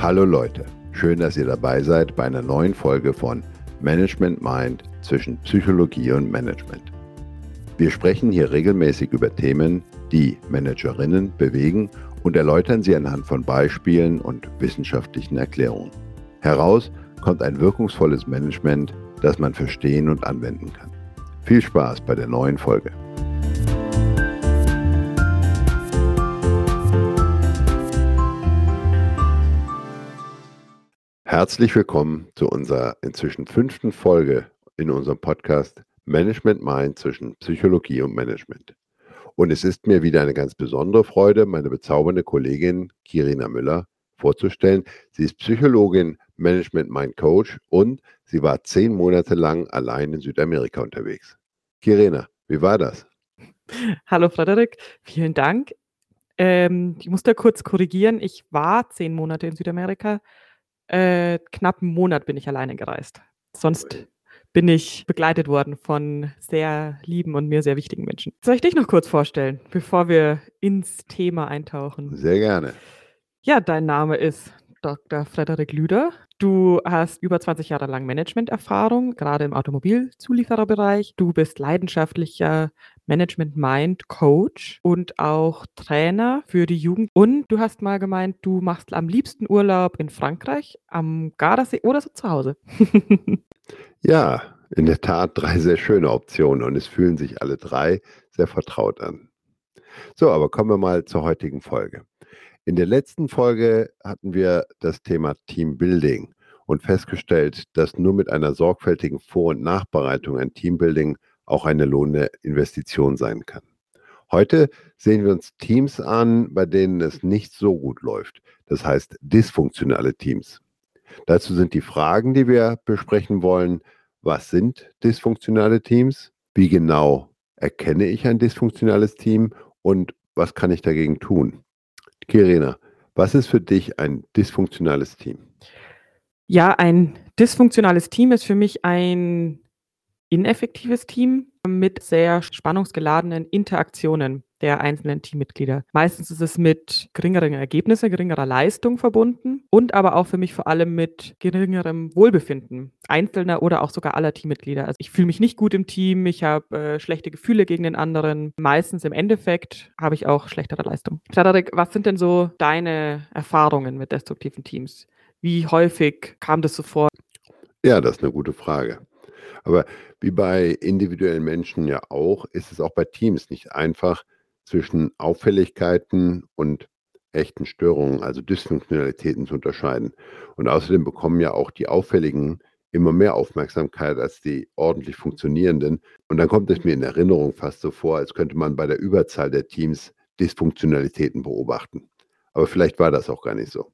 Hallo Leute, schön, dass ihr dabei seid bei einer neuen Folge von Management Mind zwischen Psychologie und Management. Wir sprechen hier regelmäßig über Themen, die Managerinnen bewegen und erläutern sie anhand von Beispielen und wissenschaftlichen Erklärungen. Heraus kommt ein wirkungsvolles Management, das man verstehen und anwenden kann. Viel Spaß bei der neuen Folge. Herzlich willkommen zu unserer inzwischen fünften Folge in unserem Podcast Management Mind zwischen Psychologie und Management. Und es ist mir wieder eine ganz besondere Freude, meine bezaubernde Kollegin Kirina Müller vorzustellen. Sie ist Psychologin, Management Mind Coach und sie war zehn Monate lang allein in Südamerika unterwegs. Kirina, wie war das? Hallo Frederik, vielen Dank. Ähm, ich muss da kurz korrigieren. Ich war zehn Monate in Südamerika. Äh, knapp einen Monat bin ich alleine gereist. Sonst bin ich begleitet worden von sehr lieben und mir sehr wichtigen Menschen. Soll ich dich noch kurz vorstellen, bevor wir ins Thema eintauchen? Sehr gerne. Ja, dein Name ist Dr. Frederik Lüder. Du hast über 20 Jahre lang Managementerfahrung, gerade im Automobilzuliefererbereich. Du bist leidenschaftlicher Management Mind Coach und auch Trainer für die Jugend. Und du hast mal gemeint, du machst am liebsten Urlaub in Frankreich, am Gardasee oder so zu Hause. Ja, in der Tat drei sehr schöne Optionen und es fühlen sich alle drei sehr vertraut an. So, aber kommen wir mal zur heutigen Folge. In der letzten Folge hatten wir das Thema Teambuilding und festgestellt, dass nur mit einer sorgfältigen Vor- und Nachbereitung ein Teambuilding auch eine lohnende Investition sein kann. Heute sehen wir uns Teams an, bei denen es nicht so gut läuft. Das heißt dysfunktionale Teams. Dazu sind die Fragen, die wir besprechen wollen. Was sind dysfunktionale Teams? Wie genau erkenne ich ein dysfunktionales Team? Und was kann ich dagegen tun? Kirina, was ist für dich ein dysfunktionales Team? Ja, ein dysfunktionales Team ist für mich ein ineffektives Team mit sehr spannungsgeladenen Interaktionen der einzelnen Teammitglieder. Meistens ist es mit geringeren Ergebnissen, geringerer Leistung verbunden und aber auch für mich vor allem mit geringerem Wohlbefinden einzelner oder auch sogar aller Teammitglieder. Also ich fühle mich nicht gut im Team, ich habe äh, schlechte Gefühle gegen den anderen. Meistens im Endeffekt habe ich auch schlechtere Leistung. Frederik, was sind denn so deine Erfahrungen mit destruktiven Teams? Wie häufig kam das so vor? Ja, das ist eine gute Frage. Aber wie bei individuellen Menschen ja auch, ist es auch bei Teams nicht einfach, zwischen Auffälligkeiten und echten Störungen, also Dysfunktionalitäten zu unterscheiden. Und außerdem bekommen ja auch die auffälligen immer mehr Aufmerksamkeit als die ordentlich funktionierenden. Und dann kommt es mir in Erinnerung fast so vor, als könnte man bei der Überzahl der Teams Dysfunktionalitäten beobachten. Aber vielleicht war das auch gar nicht so.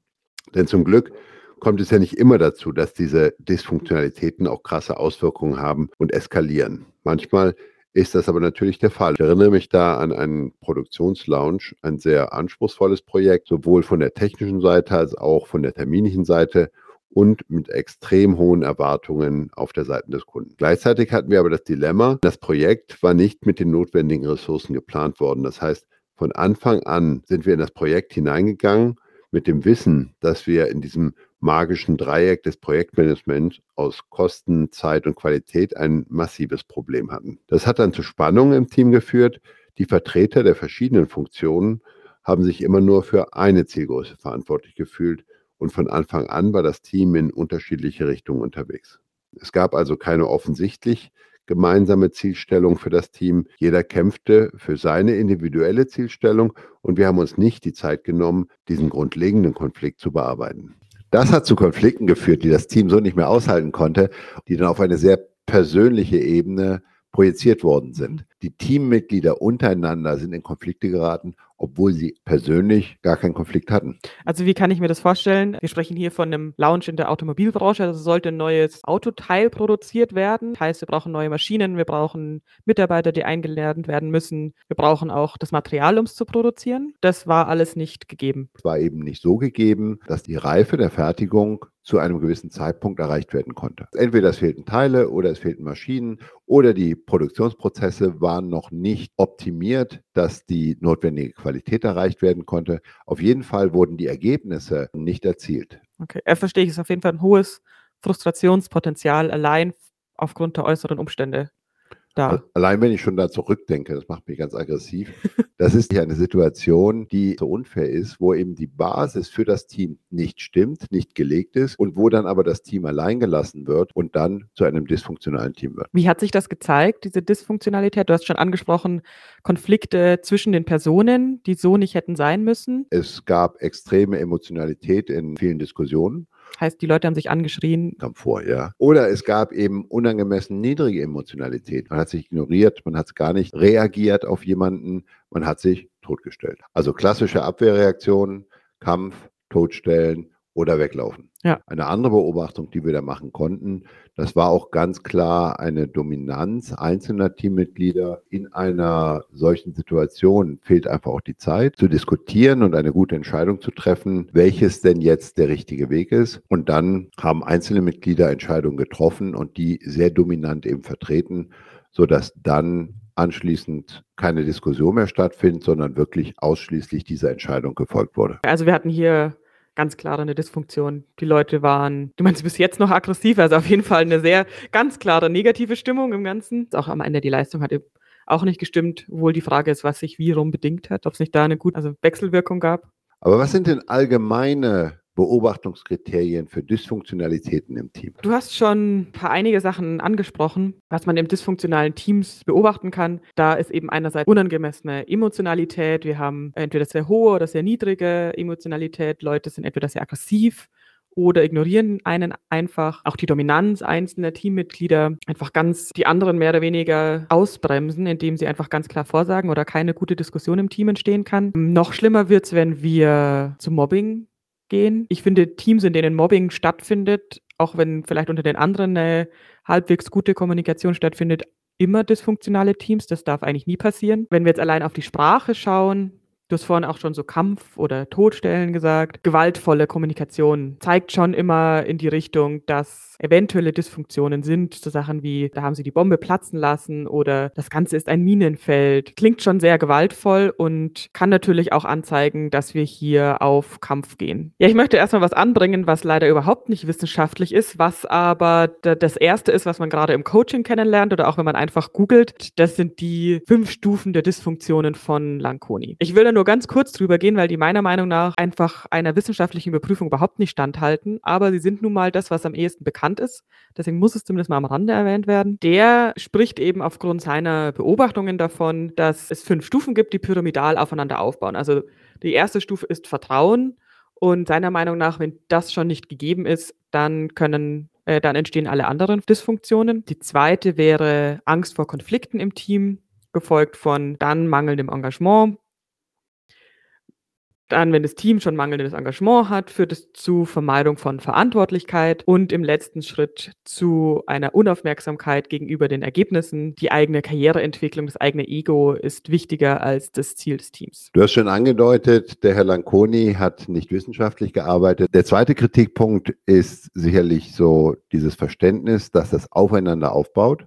Denn zum Glück kommt es ja nicht immer dazu, dass diese Dysfunktionalitäten auch krasse Auswirkungen haben und eskalieren. Manchmal ist das aber natürlich der Fall. Ich erinnere mich da an einen Produktionslounge, ein sehr anspruchsvolles Projekt, sowohl von der technischen Seite als auch von der terminlichen Seite und mit extrem hohen Erwartungen auf der Seite des Kunden. Gleichzeitig hatten wir aber das Dilemma, das Projekt war nicht mit den notwendigen Ressourcen geplant worden. Das heißt, von Anfang an sind wir in das Projekt hineingegangen mit dem Wissen, dass wir in diesem magischen Dreieck des Projektmanagements aus Kosten, Zeit und Qualität ein massives Problem hatten. Das hat dann zu Spannungen im Team geführt. Die Vertreter der verschiedenen Funktionen haben sich immer nur für eine Zielgröße verantwortlich gefühlt und von Anfang an war das Team in unterschiedliche Richtungen unterwegs. Es gab also keine offensichtlich gemeinsame Zielstellung für das Team. Jeder kämpfte für seine individuelle Zielstellung und wir haben uns nicht die Zeit genommen, diesen grundlegenden Konflikt zu bearbeiten. Das hat zu Konflikten geführt, die das Team so nicht mehr aushalten konnte, die dann auf eine sehr persönliche Ebene projiziert worden sind. Die Teammitglieder untereinander sind in Konflikte geraten obwohl sie persönlich gar keinen Konflikt hatten. Also wie kann ich mir das vorstellen? Wir sprechen hier von einem Lounge in der Automobilbranche. Also sollte ein neues Autoteil produziert werden. Das heißt, wir brauchen neue Maschinen, wir brauchen Mitarbeiter, die eingelernt werden müssen. Wir brauchen auch das Material, um es zu produzieren. Das war alles nicht gegeben. Es war eben nicht so gegeben, dass die Reife der Fertigung zu einem gewissen Zeitpunkt erreicht werden konnte. Entweder es fehlten Teile oder es fehlten Maschinen oder die Produktionsprozesse waren noch nicht optimiert, dass die notwendige Qualität erreicht werden konnte. Auf jeden Fall wurden die Ergebnisse nicht erzielt. Okay, äh, verstehe ich. Ist auf jeden Fall ein hohes Frustrationspotenzial allein aufgrund der äußeren Umstände da. Allein wenn ich schon da zurückdenke, das macht mich ganz aggressiv. Das ist ja eine Situation, die so unfair ist, wo eben die Basis für das Team nicht stimmt, nicht gelegt ist und wo dann aber das Team allein gelassen wird und dann zu einem dysfunktionalen Team wird. Wie hat sich das gezeigt, diese Dysfunktionalität? Du hast schon angesprochen, Konflikte zwischen den Personen, die so nicht hätten sein müssen. Es gab extreme Emotionalität in vielen Diskussionen. Heißt, die Leute haben sich angeschrien. Kam vor, ja. Oder es gab eben unangemessen niedrige Emotionalität. Man hat sich ignoriert, man hat gar nicht reagiert auf jemanden, man hat sich totgestellt. Also klassische Abwehrreaktionen, Kampf, Totstellen, oder weglaufen. Ja. Eine andere Beobachtung, die wir da machen konnten, das war auch ganz klar eine Dominanz einzelner Teammitglieder. In einer solchen Situation fehlt einfach auch die Zeit zu diskutieren und eine gute Entscheidung zu treffen, welches denn jetzt der richtige Weg ist. Und dann haben einzelne Mitglieder Entscheidungen getroffen und die sehr dominant eben vertreten, sodass dann anschließend keine Diskussion mehr stattfindet, sondern wirklich ausschließlich dieser Entscheidung gefolgt wurde. Also wir hatten hier ganz klar eine Dysfunktion. Die Leute waren, du meinst bis jetzt noch aggressiv, also auf jeden Fall eine sehr ganz klare negative Stimmung im Ganzen. Auch am Ende die Leistung hat auch nicht gestimmt, wohl die Frage ist, was sich wie rum bedingt hat, ob es nicht da eine gute also Wechselwirkung gab. Aber was sind denn allgemeine Beobachtungskriterien für Dysfunktionalitäten im Team? Du hast schon ein paar einige Sachen angesprochen, was man in dysfunktionalen Teams beobachten kann. Da ist eben einerseits unangemessene Emotionalität. Wir haben entweder sehr hohe oder sehr niedrige Emotionalität. Leute sind entweder sehr aggressiv oder ignorieren einen einfach. Auch die Dominanz einzelner Teammitglieder einfach ganz die anderen mehr oder weniger ausbremsen, indem sie einfach ganz klar vorsagen oder keine gute Diskussion im Team entstehen kann. Noch schlimmer wird es, wenn wir zu Mobbing gehen. Ich finde Teams, in denen Mobbing stattfindet, auch wenn vielleicht unter den anderen eine halbwegs gute Kommunikation stattfindet, immer dysfunktionale Teams. Das darf eigentlich nie passieren. Wenn wir jetzt allein auf die Sprache schauen, Du hast vorhin auch schon so Kampf oder Todstellen gesagt. Gewaltvolle Kommunikation zeigt schon immer in die Richtung, dass eventuelle Dysfunktionen sind. So Sachen wie, da haben sie die Bombe platzen lassen oder das Ganze ist ein Minenfeld. Klingt schon sehr gewaltvoll und kann natürlich auch anzeigen, dass wir hier auf Kampf gehen. Ja, ich möchte erstmal was anbringen, was leider überhaupt nicht wissenschaftlich ist, was aber das erste ist, was man gerade im Coaching kennenlernt oder auch wenn man einfach googelt. Das sind die fünf Stufen der Dysfunktionen von Lanconi. Ich will nur ganz kurz drüber gehen, weil die meiner Meinung nach einfach einer wissenschaftlichen Überprüfung überhaupt nicht standhalten. Aber sie sind nun mal das, was am ehesten bekannt ist. Deswegen muss es zumindest mal am Rande erwähnt werden. Der spricht eben aufgrund seiner Beobachtungen davon, dass es fünf Stufen gibt, die pyramidal aufeinander aufbauen. Also die erste Stufe ist Vertrauen. Und seiner Meinung nach, wenn das schon nicht gegeben ist, dann können äh, dann entstehen alle anderen Dysfunktionen. Die zweite wäre Angst vor Konflikten im Team, gefolgt von dann mangelndem Engagement, dann, wenn das Team schon mangelndes Engagement hat, führt es zu Vermeidung von Verantwortlichkeit und im letzten Schritt zu einer Unaufmerksamkeit gegenüber den Ergebnissen. Die eigene Karriereentwicklung, das eigene Ego ist wichtiger als das Ziel des Teams. Du hast schon angedeutet, der Herr Lanconi hat nicht wissenschaftlich gearbeitet. Der zweite Kritikpunkt ist sicherlich so dieses Verständnis, dass das aufeinander aufbaut.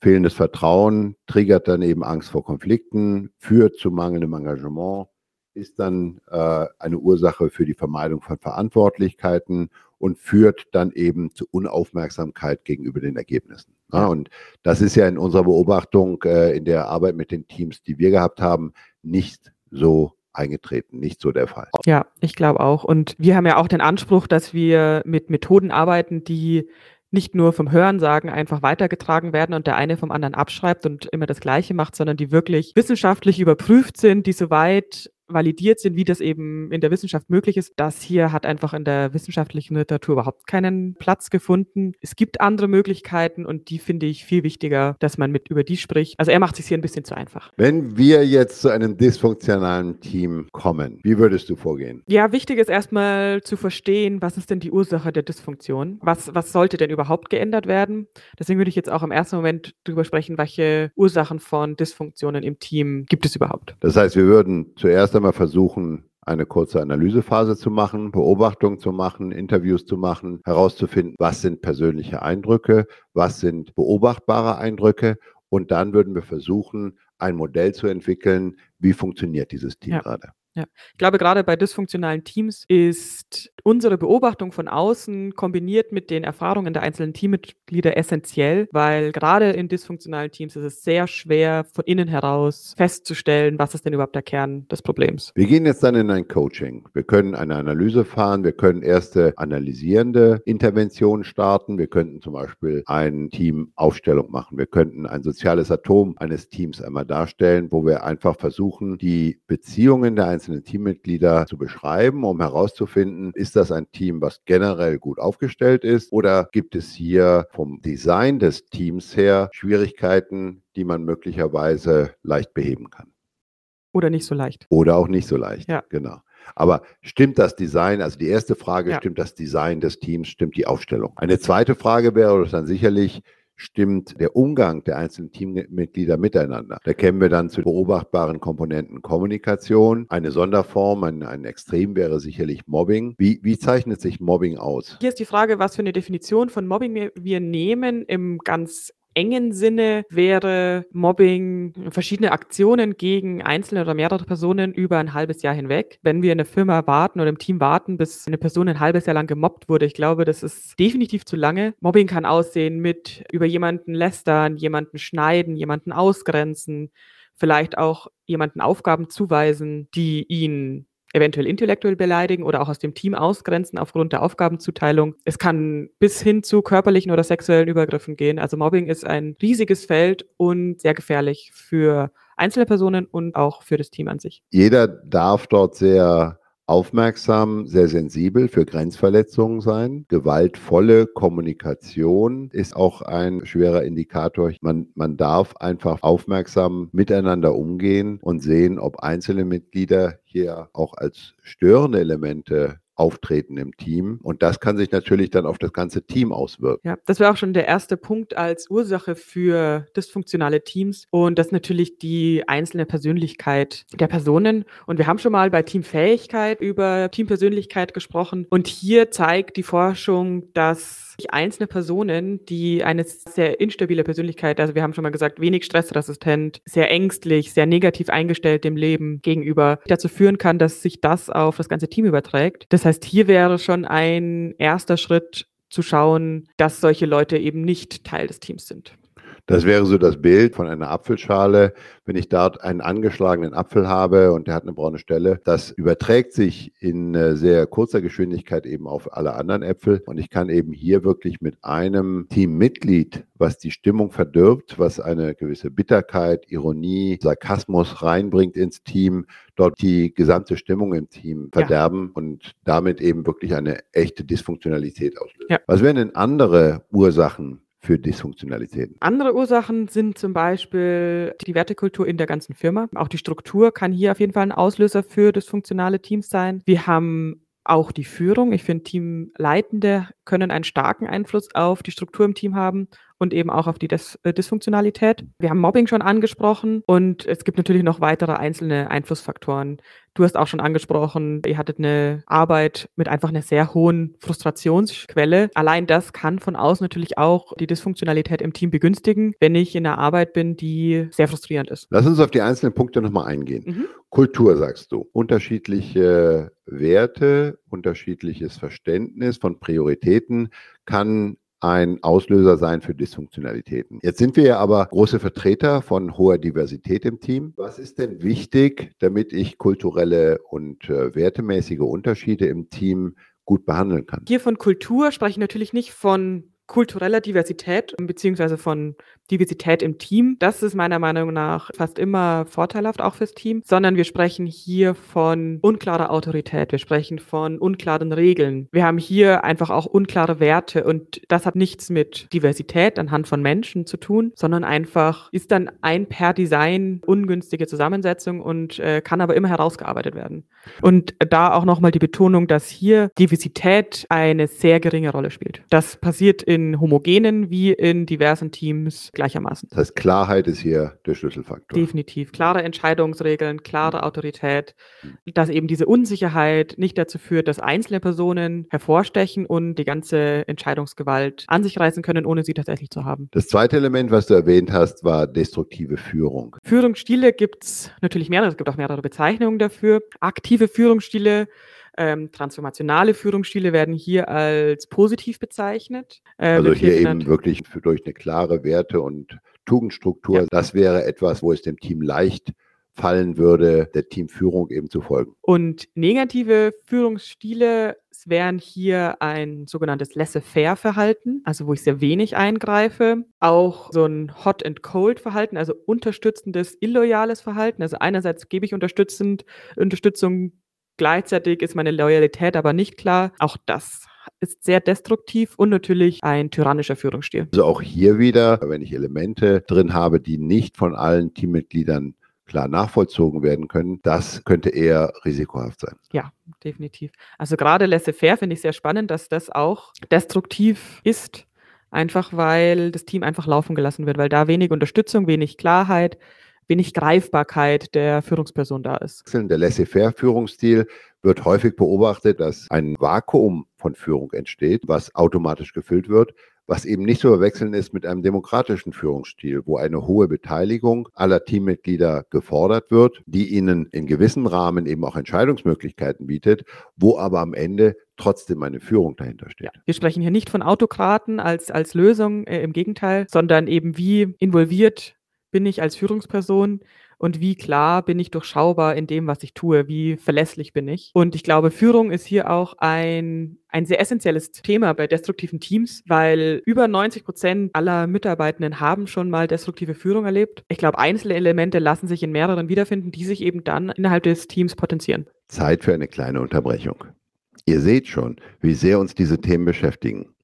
Fehlendes Vertrauen triggert dann eben Angst vor Konflikten, führt zu mangelndem Engagement ist dann äh, eine Ursache für die Vermeidung von Verantwortlichkeiten und führt dann eben zu Unaufmerksamkeit gegenüber den Ergebnissen. Ja, und das ist ja in unserer Beobachtung äh, in der Arbeit mit den Teams, die wir gehabt haben, nicht so eingetreten, nicht so der Fall. Ja, ich glaube auch. Und wir haben ja auch den Anspruch, dass wir mit Methoden arbeiten, die nicht nur vom Hörensagen einfach weitergetragen werden und der eine vom anderen abschreibt und immer das Gleiche macht, sondern die wirklich wissenschaftlich überprüft sind, die soweit validiert sind, wie das eben in der Wissenschaft möglich ist. Das hier hat einfach in der wissenschaftlichen Literatur überhaupt keinen Platz gefunden. Es gibt andere Möglichkeiten und die finde ich viel wichtiger, dass man mit über die spricht. Also er macht sich hier ein bisschen zu einfach. Wenn wir jetzt zu einem dysfunktionalen Team kommen, wie würdest du vorgehen? Ja, wichtig ist erstmal zu verstehen, was ist denn die Ursache der Dysfunktion? Was, was sollte denn überhaupt geändert werden? Deswegen würde ich jetzt auch im ersten Moment darüber sprechen, welche Ursachen von Dysfunktionen im Team gibt es überhaupt. Das heißt, wir würden zuerst einmal versuchen, eine kurze Analysephase zu machen, Beobachtungen zu machen, Interviews zu machen, herauszufinden, was sind persönliche Eindrücke, was sind beobachtbare Eindrücke und dann würden wir versuchen, ein Modell zu entwickeln, wie funktioniert dieses Team ja. gerade. Ja, ich glaube, gerade bei dysfunktionalen Teams ist unsere Beobachtung von außen kombiniert mit den Erfahrungen der einzelnen Teammitglieder essentiell, weil gerade in dysfunktionalen Teams ist es sehr schwer, von innen heraus festzustellen, was ist denn überhaupt der Kern des Problems. Wir gehen jetzt dann in ein Coaching. Wir können eine Analyse fahren, wir können erste analysierende Interventionen starten, wir könnten zum Beispiel ein Teamaufstellung machen, wir könnten ein soziales Atom eines Teams einmal darstellen, wo wir einfach versuchen, die Beziehungen der einzelnen Teammitglieder zu beschreiben, um herauszufinden, ist das ein Team, was generell gut aufgestellt ist oder gibt es hier vom Design des Teams her Schwierigkeiten, die man möglicherweise leicht beheben kann? Oder nicht so leicht. Oder auch nicht so leicht. Ja. Genau. Aber stimmt das Design, also die erste Frage, Ja. stimmt das Design des Teams, stimmt die Aufstellung? Eine zweite Frage wäre dann sicherlich, stimmt der Umgang der einzelnen Teammitglieder miteinander? Da kämen wir dann zu beobachtbaren Komponenten Kommunikation. Eine Sonderform, ein, ein Extrem wäre sicherlich Mobbing. Wie, wie zeichnet sich Mobbing aus? Hier ist die Frage, was für eine Definition von Mobbing wir, wir nehmen. Im ganz engen Sinne wäre Mobbing verschiedene Aktionen gegen einzelne oder mehrere Personen über ein halbes Jahr hinweg. Wenn wir in der Firma warten oder im Team warten, bis eine Person ein halbes Jahr lang gemobbt wurde, ich glaube, das ist definitiv zu lange. Mobbing kann aussehen mit über jemanden lästern, jemanden schneiden, jemanden ausgrenzen, vielleicht auch jemanden Aufgaben zuweisen, die ihn eventuell intellektuell beleidigen oder auch aus dem Team ausgrenzen aufgrund der Aufgabenzuteilung. Es kann bis hin zu körperlichen oder sexuellen Übergriffen gehen. Also Mobbing ist ein riesiges Feld und sehr gefährlich für einzelne Personen und auch für das Team an sich. Jeder darf dort sehr aufmerksam, sehr sensibel für Grenzverletzungen sein. Gewaltvolle Kommunikation ist auch ein schwerer Indikator. Man, man darf einfach aufmerksam miteinander umgehen und sehen, ob einzelne Mitglieder hier auch als störende Elemente auftreten im Team. Und das kann sich natürlich dann auf das ganze Team auswirken. Ja, das wäre auch schon der erste Punkt als Ursache für dysfunktionale Teams und das natürlich die einzelne Persönlichkeit der Personen. Und wir haben schon mal bei Teamfähigkeit über Teampersönlichkeit gesprochen und hier zeigt die Forschung, dass einzelne Personen, die eine sehr instabile Persönlichkeit, also wir haben schon mal gesagt, wenig stressresistent, sehr ängstlich, sehr negativ eingestellt dem Leben gegenüber, dazu führen kann, dass sich das auf das ganze Team überträgt. Das heißt, hier wäre schon ein erster Schritt zu schauen, dass solche Leute eben nicht Teil des Teams sind. Das wäre so das Bild von einer Apfelschale. Wenn ich dort einen angeschlagenen Apfel habe und der hat eine braune Stelle, das überträgt sich in äh, sehr kurzer Geschwindigkeit eben auf alle anderen Äpfel. Und ich kann eben hier wirklich mit einem Teammitglied, was die Stimmung verdirbt, was eine gewisse Bitterkeit, Ironie, Sarkasmus reinbringt ins Team, dort die gesamte Stimmung im Team Ja. verderben und damit eben wirklich eine echte Dysfunktionalität auslösen. Ja. Was wären denn andere Ursachen für Dysfunktionalitäten? Andere Ursachen sind zum Beispiel die Wertekultur in der ganzen Firma. Auch die Struktur kann hier auf jeden Fall ein Auslöser für dysfunktionale Teams sein. Wir haben auch die Führung. Ich finde, Teamleitende können einen starken Einfluss auf die Struktur im Team haben und eben auch auf die Dis äh, Dysfunktionalität. Wir haben Mobbing schon angesprochen und es gibt natürlich noch weitere einzelne Einflussfaktoren. Du hast auch schon angesprochen, ihr hattet eine Arbeit mit einfach einer sehr hohen Frustrationsquelle. Allein das kann von außen natürlich auch die Dysfunktionalität im Team begünstigen, wenn ich in einer Arbeit bin, die sehr frustrierend ist. Lass uns auf die einzelnen Punkte nochmal eingehen. Mhm. Kultur, sagst du. Unterschiedliche Werte, unterschiedliches Verständnis von Prioritäten kann ein Auslöser sein für Dysfunktionalitäten. Jetzt sind wir ja aber große Vertreter von hoher Diversität im Team. Was ist denn wichtig, damit ich kulturelle und äh, wertemäßige Unterschiede im Team gut behandeln kann? Hier von Kultur spreche ich natürlich nicht von kultureller Diversität beziehungsweise von Diversität im Team. Das ist meiner Meinung nach fast immer vorteilhaft auch fürs Team, sondern wir sprechen hier von unklarer Autorität. Wir sprechen von unklaren Regeln. Wir haben hier einfach auch unklare Werte und das hat nichts mit Diversität anhand von Menschen zu tun, sondern einfach ist dann ein per Design ungünstige Zusammensetzung und äh, kann aber immer herausgearbeitet werden. Und da auch nochmal die Betonung, dass hier Diversität eine sehr geringe Rolle spielt. Das passiert in homogenen wie in diversen Teams gleichermaßen. Das heißt, Klarheit ist hier der Schlüsselfaktor. Definitiv. Klare Entscheidungsregeln, klare Autorität, dass eben diese Unsicherheit nicht dazu führt, dass einzelne Personen hervorstechen und die ganze Entscheidungsgewalt an sich reißen können, ohne sie tatsächlich zu haben. Das zweite Element, was du erwähnt hast, war destruktive Führung. Führungsstile gibt es natürlich mehrere, es gibt auch mehrere Bezeichnungen dafür. Aktive Führungsstile ähm, transformationale Führungsstile werden hier als positiv bezeichnet. Äh, also hier eben wirklich für, durch eine klare Werte- und Tugendstruktur. Ja. Das wäre etwas, wo es dem Team leicht fallen würde, der Teamführung eben zu folgen. Und negative Führungsstile wären hier ein sogenanntes Laissez-faire-Verhalten, also wo ich sehr wenig eingreife. Auch so ein Hot- and Cold-Verhalten, also unterstützendes, illoyales Verhalten. Also einerseits gebe ich unterstützend, Unterstützung Gleichzeitig ist meine Loyalität aber nicht klar. Auch das ist sehr destruktiv und natürlich ein tyrannischer Führungsstil. Also auch hier wieder, wenn ich Elemente drin habe, die nicht von allen Teammitgliedern klar nachvollzogen werden können, das könnte eher risikohaft sein. Ja, definitiv. Also gerade laissez-faire finde ich sehr spannend, dass das auch destruktiv ist, einfach weil das Team einfach laufen gelassen wird, weil da wenig Unterstützung, wenig Klarheit, wenig Greifbarkeit der Führungsperson da ist. Der Laissez-faire-Führungsstil wird häufig beobachtet, dass ein Vakuum von Führung entsteht, was automatisch gefüllt wird, was eben nicht zu verwechseln ist mit einem demokratischen Führungsstil, wo eine hohe Beteiligung aller Teammitglieder gefordert wird, die ihnen in gewissem Rahmen eben auch Entscheidungsmöglichkeiten bietet, wo aber am Ende trotzdem eine Führung dahinter steht. Ja. Wir sprechen hier nicht von Autokraten als, als Lösung, äh, im Gegenteil, sondern eben wie involviert bin ich als Führungsperson und wie klar bin ich durchschaubar in dem, was ich tue, wie verlässlich bin ich. Und ich glaube, Führung ist hier auch ein, ein sehr essentielles Thema bei destruktiven Teams, weil über 90 Prozent aller Mitarbeitenden haben schon mal destruktive Führung erlebt. Ich glaube, einzelne Elemente lassen sich in mehreren wiederfinden, die sich eben dann innerhalb des Teams potenzieren. Zeit für eine kleine Unterbrechung. Ihr seht schon, wie sehr uns diese Themen beschäftigen.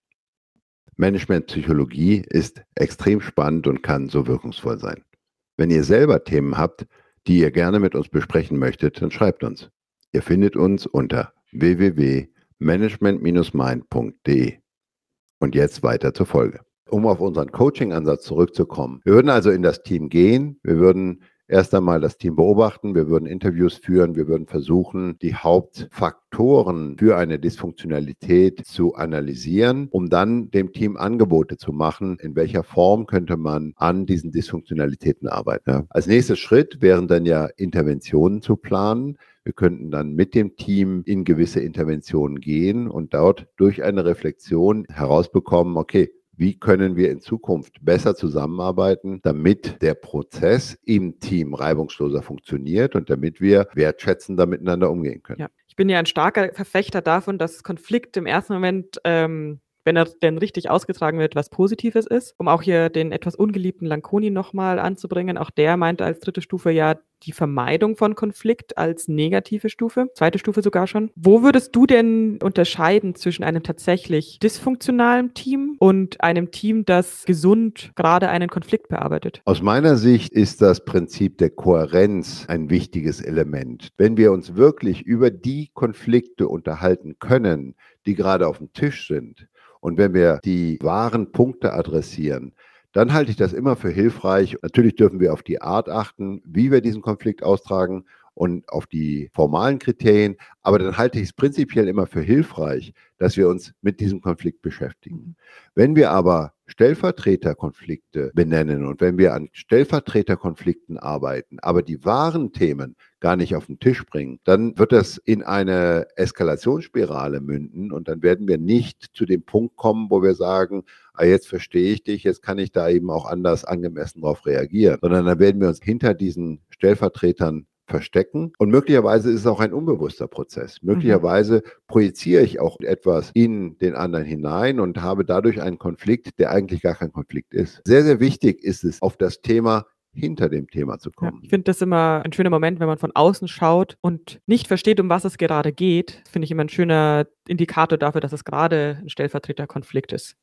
Managementpsychologie ist extrem spannend und kann so wirkungsvoll sein. Wenn ihr selber Themen habt, die ihr gerne mit uns besprechen möchtet, dann schreibt uns. Ihr findet uns unter www.management-mind.de. Und jetzt weiter zur Folge. Um auf unseren Coaching-Ansatz zurückzukommen. Wir würden also in das Team gehen, wir würden erst einmal das Team beobachten, wir würden Interviews führen, wir würden versuchen, die Hauptfaktoren für eine Dysfunktionalität zu analysieren, um dann dem Team Angebote zu machen, in welcher Form könnte man an diesen Dysfunktionalitäten arbeiten. Als nächster Schritt wären dann ja Interventionen zu planen. Wir könnten dann mit dem Team in gewisse Interventionen gehen und dort durch eine Reflexion herausbekommen, okay, wie können wir in Zukunft besser zusammenarbeiten, damit der Prozess im Team reibungsloser funktioniert und damit wir wertschätzender miteinander umgehen können. Ja. Ich bin ja ein starker Verfechter davon, dass Konflikt im ersten Moment ähm, wenn er denn richtig ausgetragen wird, was Positives ist. Um auch hier den etwas ungeliebten Lanconi nochmal anzubringen, auch der meinte als dritte Stufe ja die Vermeidung von Konflikt als negative Stufe, zweite Stufe sogar schon. Wo würdest du denn unterscheiden zwischen einem tatsächlich dysfunktionalen Team und einem Team, das gesund gerade einen Konflikt bearbeitet? Aus meiner Sicht ist das Prinzip der Kohärenz ein wichtiges Element. Wenn wir uns wirklich über die Konflikte unterhalten können, die gerade auf dem Tisch sind, und wenn wir die wahren Punkte adressieren, dann halte ich das immer für hilfreich. Natürlich dürfen wir auf die Art achten, wie wir diesen Konflikt austragen und auf die formalen Kriterien. Aber dann halte ich es prinzipiell immer für hilfreich, dass wir uns mit diesem Konflikt beschäftigen. Mhm. Wenn wir aber Stellvertreterkonflikte benennen. Und wenn wir an Stellvertreterkonflikten arbeiten, aber die wahren Themen gar nicht auf den Tisch bringen, dann wird das in eine Eskalationsspirale münden und dann werden wir nicht zu dem Punkt kommen, wo wir sagen, ah, jetzt verstehe ich dich, jetzt kann ich da eben auch anders angemessen darauf reagieren, sondern dann werden wir uns hinter diesen Stellvertretern verstecken. Und möglicherweise ist es auch ein unbewusster Prozess. Mhm. Möglicherweise projiziere ich auch etwas in den anderen hinein und habe dadurch einen Konflikt, der eigentlich gar kein Konflikt ist. Sehr, sehr wichtig ist es, auf das Thema hinter dem Thema zu kommen. Ja, ich finde das immer ein schöner Moment, wenn man von außen schaut und nicht versteht, um was es gerade geht. Finde ich immer ein schöner Indikator dafür, dass es gerade ein Stellvertreterkonflikt ist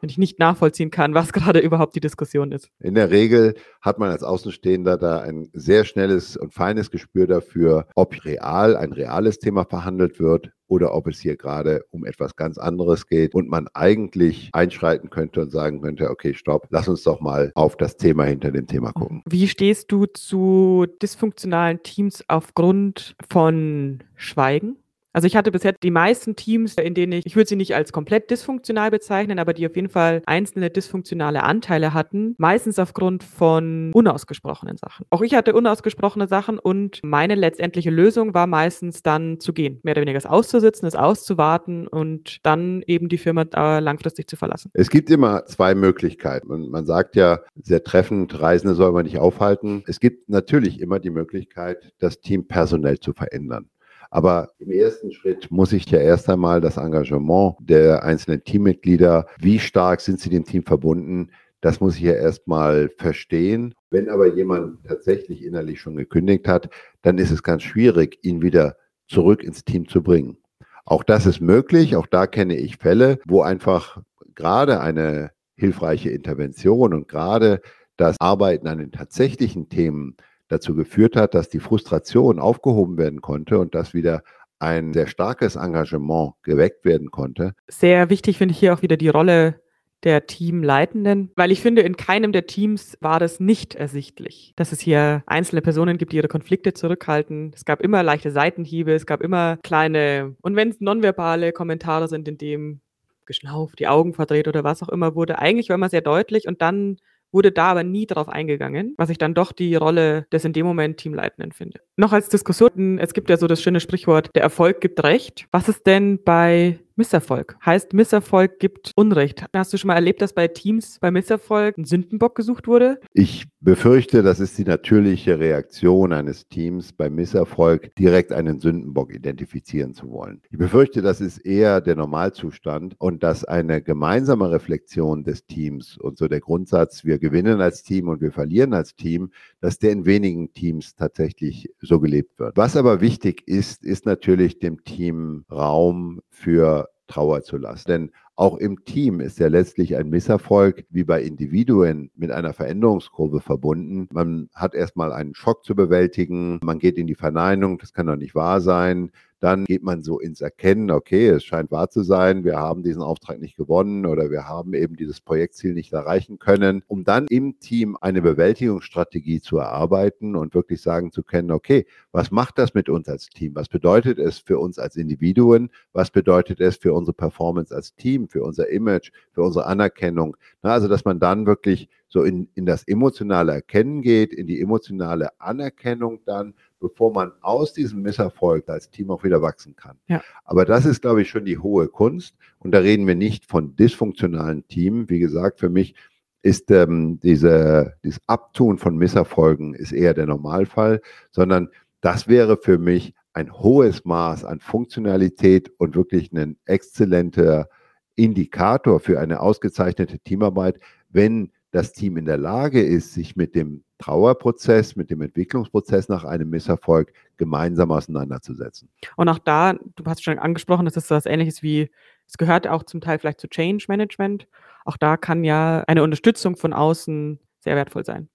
wenn ich nicht nachvollziehen kann, was gerade überhaupt die Diskussion ist. In der Regel hat man als Außenstehender da ein sehr schnelles und feines Gespür dafür, ob real ein reales Thema verhandelt wird oder ob es hier gerade um etwas ganz anderes geht und man eigentlich einschreiten könnte und sagen könnte, okay, stopp, lass uns doch mal auf das Thema hinter dem Thema gucken. Wie stehst du zu dysfunktionalen Teams aufgrund von Schweigen? Also ich hatte bisher die meisten Teams, in denen ich, ich würde sie nicht als komplett dysfunktional bezeichnen, aber die auf jeden Fall einzelne dysfunktionale Anteile hatten, meistens aufgrund von unausgesprochenen Sachen. Auch ich hatte unausgesprochene Sachen und meine letztendliche Lösung war meistens dann zu gehen, mehr oder weniger es auszusitzen, es auszuwarten und dann eben die Firma langfristig zu verlassen. Es gibt immer zwei Möglichkeiten. Man, man sagt ja sehr treffend, Reisende soll man nicht aufhalten. Es gibt natürlich immer die Möglichkeit, das Team personell zu verändern. Aber im ersten Schritt muss ich ja erst einmal das Engagement der einzelnen Teammitglieder, wie stark sind sie dem Team verbunden, das muss ich ja erstmal verstehen. Wenn aber jemand tatsächlich innerlich schon gekündigt hat, dann ist es ganz schwierig, ihn wieder zurück ins Team zu bringen. Auch das ist möglich. Auch da kenne ich Fälle, wo einfach gerade eine hilfreiche Intervention und gerade das Arbeiten an den tatsächlichen Themen dazu geführt hat, dass die Frustration aufgehoben werden konnte und dass wieder ein sehr starkes Engagement geweckt werden konnte. Sehr wichtig finde ich hier auch wieder die Rolle der Teamleitenden, weil ich finde, in keinem der Teams war das nicht ersichtlich, dass es hier einzelne Personen gibt, die ihre Konflikte zurückhalten. Es gab immer leichte Seitenhiebe, es gab immer kleine, und wenn es nonverbale Kommentare sind, in dem geschnauft, die Augen verdreht oder was auch immer wurde, eigentlich war immer sehr deutlich und dann wurde da aber nie darauf eingegangen, was ich dann doch die Rolle des in dem Moment Teamleitenden finde. Noch als Diskussion, es gibt ja so das schöne Sprichwort, der Erfolg gibt Recht. Was ist denn bei Misserfolg. Heißt, Misserfolg gibt Unrecht. Hast du schon mal erlebt, dass bei Teams bei Misserfolg ein Sündenbock gesucht wurde? Ich befürchte, das ist die natürliche Reaktion eines Teams bei Misserfolg, direkt einen Sündenbock identifizieren zu wollen. Ich befürchte, das ist eher der Normalzustand und dass eine gemeinsame Reflexion des Teams und so der Grundsatz, wir gewinnen als Team und wir verlieren als Team, dass der in wenigen Teams tatsächlich so gelebt wird. Was aber wichtig ist, ist natürlich dem Team Raum für Trauer zu lassen. Denn auch im Team ist ja letztlich ein Misserfolg wie bei Individuen mit einer Veränderungskurve verbunden. Man hat erstmal einen Schock zu bewältigen, man geht in die Verneinung, das kann doch nicht wahr sein. Dann geht man so ins Erkennen, okay, es scheint wahr zu sein, wir haben diesen Auftrag nicht gewonnen oder wir haben eben dieses Projektziel nicht erreichen können, um dann im Team eine Bewältigungsstrategie zu erarbeiten und wirklich sagen zu können, okay, was macht das mit uns als Team? Was bedeutet es für uns als Individuen? Was bedeutet es für unsere Performance als Team, für unser Image, für unsere Anerkennung? also, dass man dann wirklich so in, in das emotionale Erkennen geht, in die emotionale Anerkennung dann bevor man aus diesem Misserfolg als Team auch wieder wachsen kann. Ja. Aber das ist, glaube ich, schon die hohe Kunst. Und da reden wir nicht von dysfunktionalen Teams. Wie gesagt, für mich ist ähm, diese, dieses Abtun von Misserfolgen ist eher der Normalfall, sondern das wäre für mich ein hohes Maß an Funktionalität und wirklich ein exzellenter Indikator für eine ausgezeichnete Teamarbeit, wenn das Team in der Lage ist, sich mit dem Trauerprozess, mit dem Entwicklungsprozess nach einem Misserfolg gemeinsam auseinanderzusetzen. Und auch da, du hast schon angesprochen, das ist so was ähnliches wie, es gehört auch zum Teil vielleicht zu Change Management. Auch da kann ja eine Unterstützung von außen sehr wertvoll sein.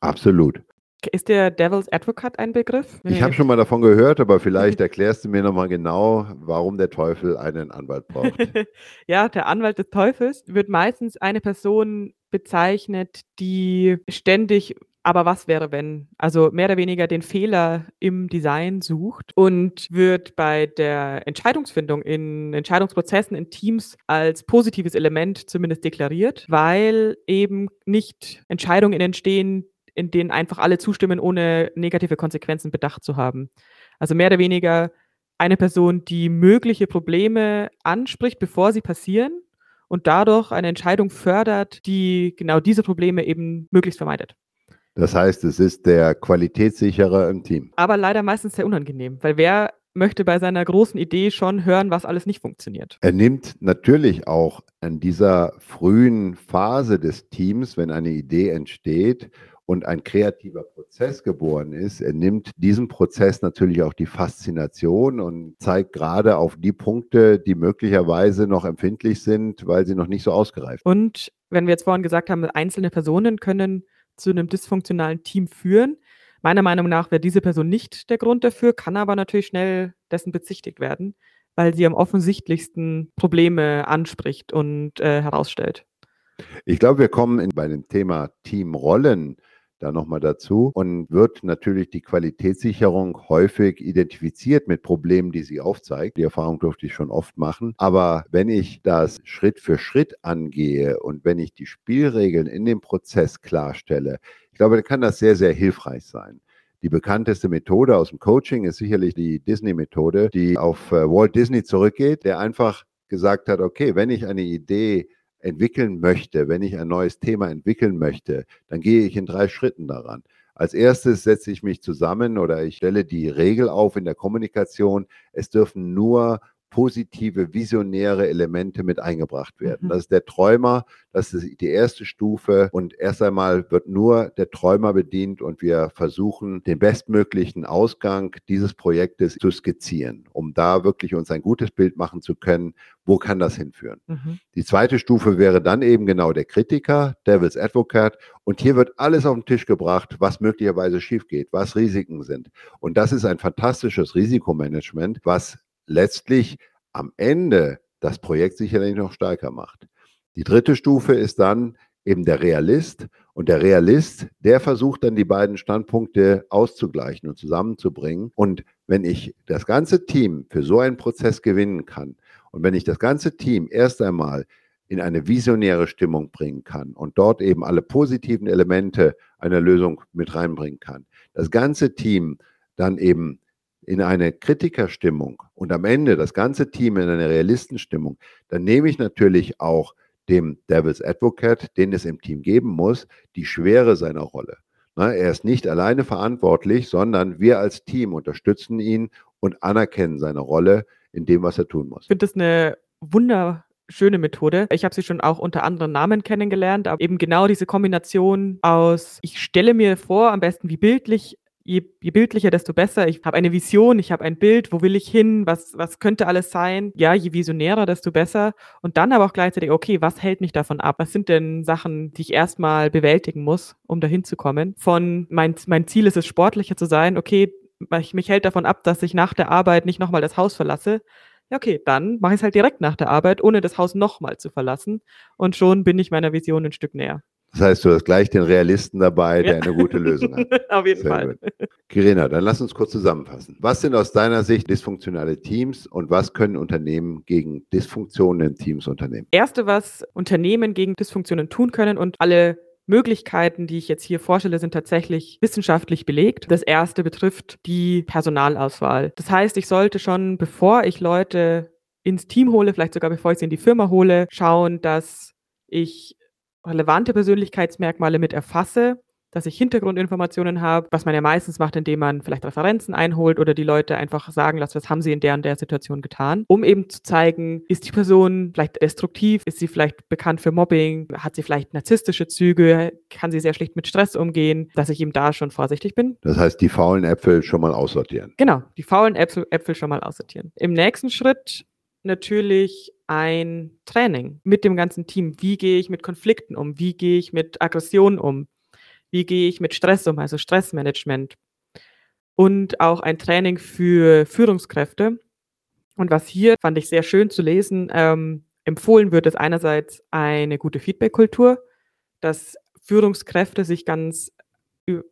Absolut. Ist der Devil's Advocate ein Begriff? Ich habe schon mal davon gehört, aber vielleicht erklärst du mir nochmal genau, warum der Teufel einen Anwalt braucht. ja, der Anwalt des Teufels wird meistens eine Person bezeichnet, die ständig aber was wäre, wenn? Also mehr oder weniger den Fehler im Design sucht und wird bei der Entscheidungsfindung in Entscheidungsprozessen in Teams als positives Element zumindest deklariert, weil eben nicht Entscheidungen entstehen, in denen einfach alle zustimmen, ohne negative Konsequenzen bedacht zu haben. Also mehr oder weniger eine Person, die mögliche Probleme anspricht, bevor sie passieren und dadurch eine Entscheidung fördert, die genau diese Probleme eben möglichst vermeidet. Das heißt, es ist der Qualitätssicherer im Team. Aber leider meistens sehr unangenehm, weil wer möchte bei seiner großen Idee schon hören, was alles nicht funktioniert. Er nimmt natürlich auch an dieser frühen Phase des Teams, wenn eine Idee entsteht und ein kreativer Prozess geboren ist, er nimmt diesem Prozess natürlich auch die Faszination und zeigt gerade auf die Punkte, die möglicherweise noch empfindlich sind, weil sie noch nicht so ausgereift sind. Und wenn wir jetzt vorhin gesagt haben, einzelne Personen können zu einem dysfunktionalen Team führen. Meiner Meinung nach wäre diese Person nicht der Grund dafür, kann aber natürlich schnell dessen bezichtigt werden, weil sie am offensichtlichsten Probleme anspricht und äh, herausstellt. Ich glaube, wir kommen in, bei dem Thema Teamrollen da nochmal dazu und wird natürlich die Qualitätssicherung häufig identifiziert mit Problemen, die sie aufzeigt. Die Erfahrung durfte ich schon oft machen. Aber wenn ich das Schritt für Schritt angehe und wenn ich die Spielregeln in dem Prozess klarstelle, ich glaube, dann kann das sehr, sehr hilfreich sein. Die bekannteste Methode aus dem Coaching ist sicherlich die Disney-Methode, die auf äh, Walt Disney zurückgeht, der einfach gesagt hat, okay, wenn ich eine Idee entwickeln möchte, wenn ich ein neues Thema entwickeln möchte, dann gehe ich in drei Schritten daran. Als erstes setze ich mich zusammen oder ich stelle die Regel auf in der Kommunikation. Es dürfen nur positive, visionäre Elemente mit eingebracht werden. Mhm. Das ist der Träumer, das ist die erste Stufe und erst einmal wird nur der Träumer bedient und wir versuchen, den bestmöglichen Ausgang dieses Projektes zu skizzieren, um da wirklich uns ein gutes Bild machen zu können, wo kann das hinführen. Mhm. Die zweite Stufe wäre dann eben genau der Kritiker, Devil's Advocate und hier wird alles auf den Tisch gebracht, was möglicherweise schief geht, was Risiken sind. Und das ist ein fantastisches Risikomanagement, was letztlich am Ende das Projekt sicherlich noch stärker macht. Die dritte Stufe ist dann eben der Realist. Und der Realist, der versucht dann die beiden Standpunkte auszugleichen und zusammenzubringen. Und wenn ich das ganze Team für so einen Prozess gewinnen kann und wenn ich das ganze Team erst einmal in eine visionäre Stimmung bringen kann und dort eben alle positiven Elemente einer Lösung mit reinbringen kann, das ganze Team dann eben in eine Kritikerstimmung und am Ende das ganze Team in eine Realistenstimmung, dann nehme ich natürlich auch dem Devil's Advocate, den es im Team geben muss, die Schwere seiner Rolle. er ist nicht alleine verantwortlich, sondern wir als Team unterstützen ihn und anerkennen seine Rolle in dem, was er tun muss. Ich finde das eine wunderschöne Methode. Ich habe sie schon auch unter anderen Namen kennengelernt, aber eben genau diese Kombination aus, ich stelle mir vor, am besten wie bildlich je, je bildlicher, desto besser. Ich habe eine Vision, ich habe ein Bild, wo will ich hin, was, was könnte alles sein. Ja, je visionärer, desto besser. Und dann aber auch gleichzeitig, okay, was hält mich davon ab? Was sind denn Sachen, die ich erstmal bewältigen muss, um dahin zu kommen? Von mein, mein Ziel ist es, sportlicher zu sein, okay, mich, mich hält davon ab, dass ich nach der Arbeit nicht nochmal das Haus verlasse. Ja, okay, dann mache ich es halt direkt nach der Arbeit, ohne das Haus nochmal zu verlassen. Und schon bin ich meiner Vision ein Stück näher. Das heißt, du hast gleich den Realisten dabei, der ja. eine gute Lösung hat. Auf jeden Sehr Fall. Gut. Kirena, dann lass uns kurz zusammenfassen. Was sind aus deiner Sicht dysfunktionale Teams und was können Unternehmen gegen Dysfunktionen in Teams unternehmen? Erste, was Unternehmen gegen Dysfunktionen tun können und alle Möglichkeiten, die ich jetzt hier vorstelle, sind tatsächlich wissenschaftlich belegt. Das erste betrifft die Personalauswahl. Das heißt, ich sollte schon, bevor ich Leute ins Team hole, vielleicht sogar bevor ich sie in die Firma hole, schauen, dass ich relevante Persönlichkeitsmerkmale mit erfasse, dass ich Hintergrundinformationen habe, was man ja meistens macht, indem man vielleicht Referenzen einholt oder die Leute einfach sagen lässt, was haben sie in der und der Situation getan, um eben zu zeigen, ist die Person vielleicht destruktiv, ist sie vielleicht bekannt für Mobbing, hat sie vielleicht narzisstische Züge, kann sie sehr schlecht mit Stress umgehen, dass ich eben da schon vorsichtig bin. Das heißt, die faulen Äpfel schon mal aussortieren. Genau, die faulen Äpfel, Äpfel schon mal aussortieren. Im nächsten Schritt natürlich ein Training mit dem ganzen Team. Wie gehe ich mit Konflikten um? Wie gehe ich mit Aggressionen um? Wie gehe ich mit Stress um, also Stressmanagement? Und auch ein Training für Führungskräfte. Und was hier fand ich sehr schön zu lesen, ähm, empfohlen wird, ist einerseits eine gute Feedback-Kultur, dass Führungskräfte sich ganz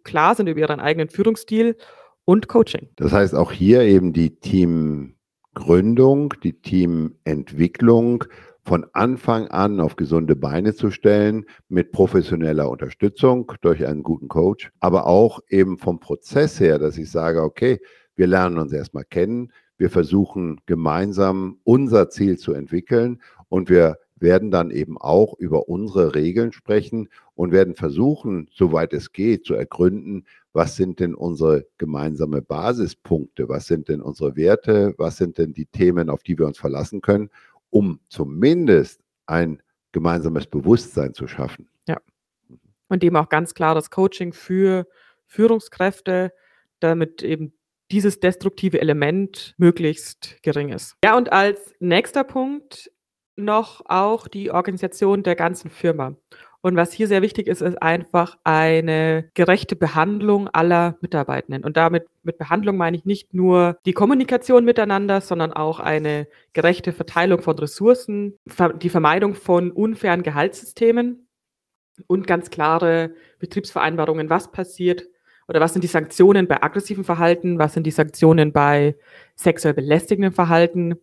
klar sind über ihren eigenen Führungsstil und Coaching. Das heißt auch hier eben die Team Gründung, die Teamentwicklung von Anfang an auf gesunde Beine zu stellen mit professioneller Unterstützung durch einen guten Coach, aber auch eben vom Prozess her, dass ich sage, okay, wir lernen uns erstmal kennen, wir versuchen gemeinsam unser Ziel zu entwickeln und wir werden dann eben auch über unsere Regeln sprechen und werden versuchen, soweit es geht, zu ergründen, was sind denn unsere gemeinsame Basispunkte, was sind denn unsere Werte, was sind denn die Themen, auf die wir uns verlassen können, um zumindest ein gemeinsames Bewusstsein zu schaffen. Ja. Und eben auch ganz klar das Coaching für Führungskräfte, damit eben dieses destruktive Element möglichst gering ist. Ja, und als nächster Punkt noch auch die Organisation der ganzen Firma. Und was hier sehr wichtig ist, ist einfach eine gerechte Behandlung aller Mitarbeitenden. Und damit mit Behandlung meine ich nicht nur die Kommunikation miteinander, sondern auch eine gerechte Verteilung von Ressourcen, die Vermeidung von unfairen Gehaltssystemen und ganz klare Betriebsvereinbarungen, was passiert oder was sind die Sanktionen bei aggressivem Verhalten, was sind die Sanktionen bei sexuell belästigendem Verhalten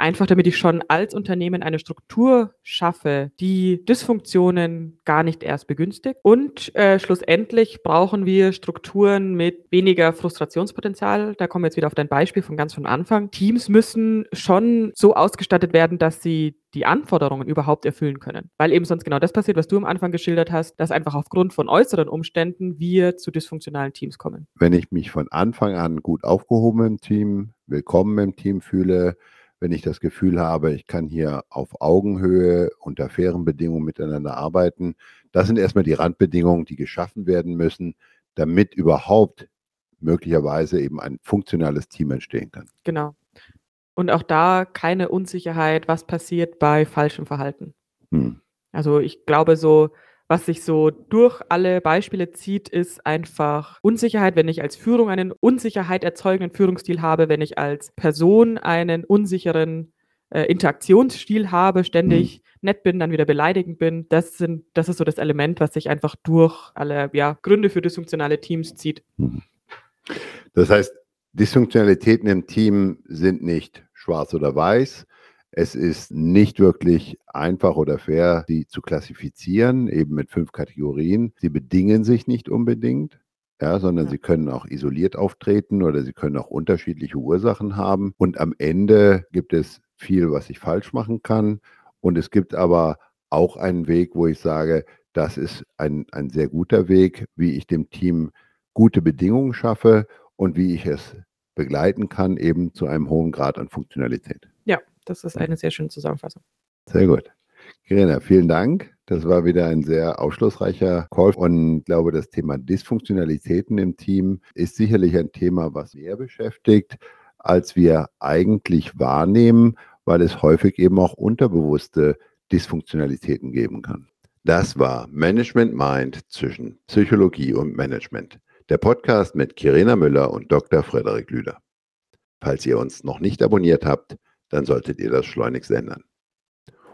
einfach damit ich schon als Unternehmen eine Struktur schaffe, die Dysfunktionen gar nicht erst begünstigt. Und äh, schlussendlich brauchen wir Strukturen mit weniger Frustrationspotenzial. Da kommen wir jetzt wieder auf dein Beispiel von ganz von Anfang. Teams müssen schon so ausgestattet werden, dass sie die Anforderungen überhaupt erfüllen können. Weil eben sonst genau das passiert, was du am Anfang geschildert hast, dass einfach aufgrund von äußeren Umständen wir zu dysfunktionalen Teams kommen. Wenn ich mich von Anfang an gut aufgehoben im Team, willkommen im Team fühle, wenn ich das Gefühl habe, ich kann hier auf Augenhöhe unter fairen Bedingungen miteinander arbeiten. Das sind erstmal die Randbedingungen, die geschaffen werden müssen, damit überhaupt möglicherweise eben ein funktionales Team entstehen kann. Genau. Und auch da keine Unsicherheit, was passiert bei falschem Verhalten. Hm. Also ich glaube, so was sich so durch alle Beispiele zieht, ist einfach Unsicherheit, wenn ich als Führung einen Unsicherheit erzeugenden Führungsstil habe, wenn ich als Person einen unsicheren äh, Interaktionsstil habe, ständig mhm. nett bin, dann wieder beleidigend bin. Das, sind, das ist so das Element, was sich einfach durch alle ja, Gründe für dysfunktionale Teams zieht. Mhm. Das heißt, Dysfunktionalitäten im Team sind nicht schwarz oder weiß, es ist nicht wirklich einfach oder fair, sie zu klassifizieren, eben mit fünf Kategorien. Sie bedingen sich nicht unbedingt, ja, sondern ja. sie können auch isoliert auftreten oder sie können auch unterschiedliche Ursachen haben. Und am Ende gibt es viel, was ich falsch machen kann. Und es gibt aber auch einen Weg, wo ich sage, das ist ein, ein sehr guter Weg, wie ich dem Team gute Bedingungen schaffe und wie ich es begleiten kann, eben zu einem hohen Grad an Funktionalität. Das ist eine sehr schöne Zusammenfassung. Sehr gut. Kirina, vielen Dank. Das war wieder ein sehr aufschlussreicher Call und ich glaube, das Thema Dysfunktionalitäten im Team ist sicherlich ein Thema, was mehr beschäftigt, als wir eigentlich wahrnehmen, weil es häufig eben auch unterbewusste Dysfunktionalitäten geben kann. Das war Management Mind zwischen Psychologie und Management. Der Podcast mit Kirena Müller und Dr. Frederik Lüder. Falls ihr uns noch nicht abonniert habt, dann solltet ihr das schleunigst ändern.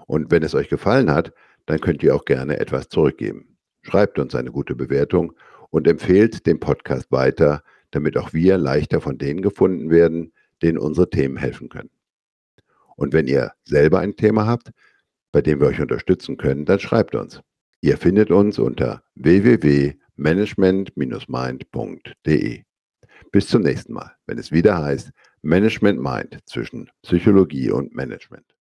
Und wenn es euch gefallen hat, dann könnt ihr auch gerne etwas zurückgeben. Schreibt uns eine gute Bewertung und empfehlt den Podcast weiter, damit auch wir leichter von denen gefunden werden, denen unsere Themen helfen können. Und wenn ihr selber ein Thema habt, bei dem wir euch unterstützen können, dann schreibt uns. Ihr findet uns unter www.management-mind.de. Bis zum nächsten Mal, wenn es wieder heißt Management Mind zwischen Psychologie und Management.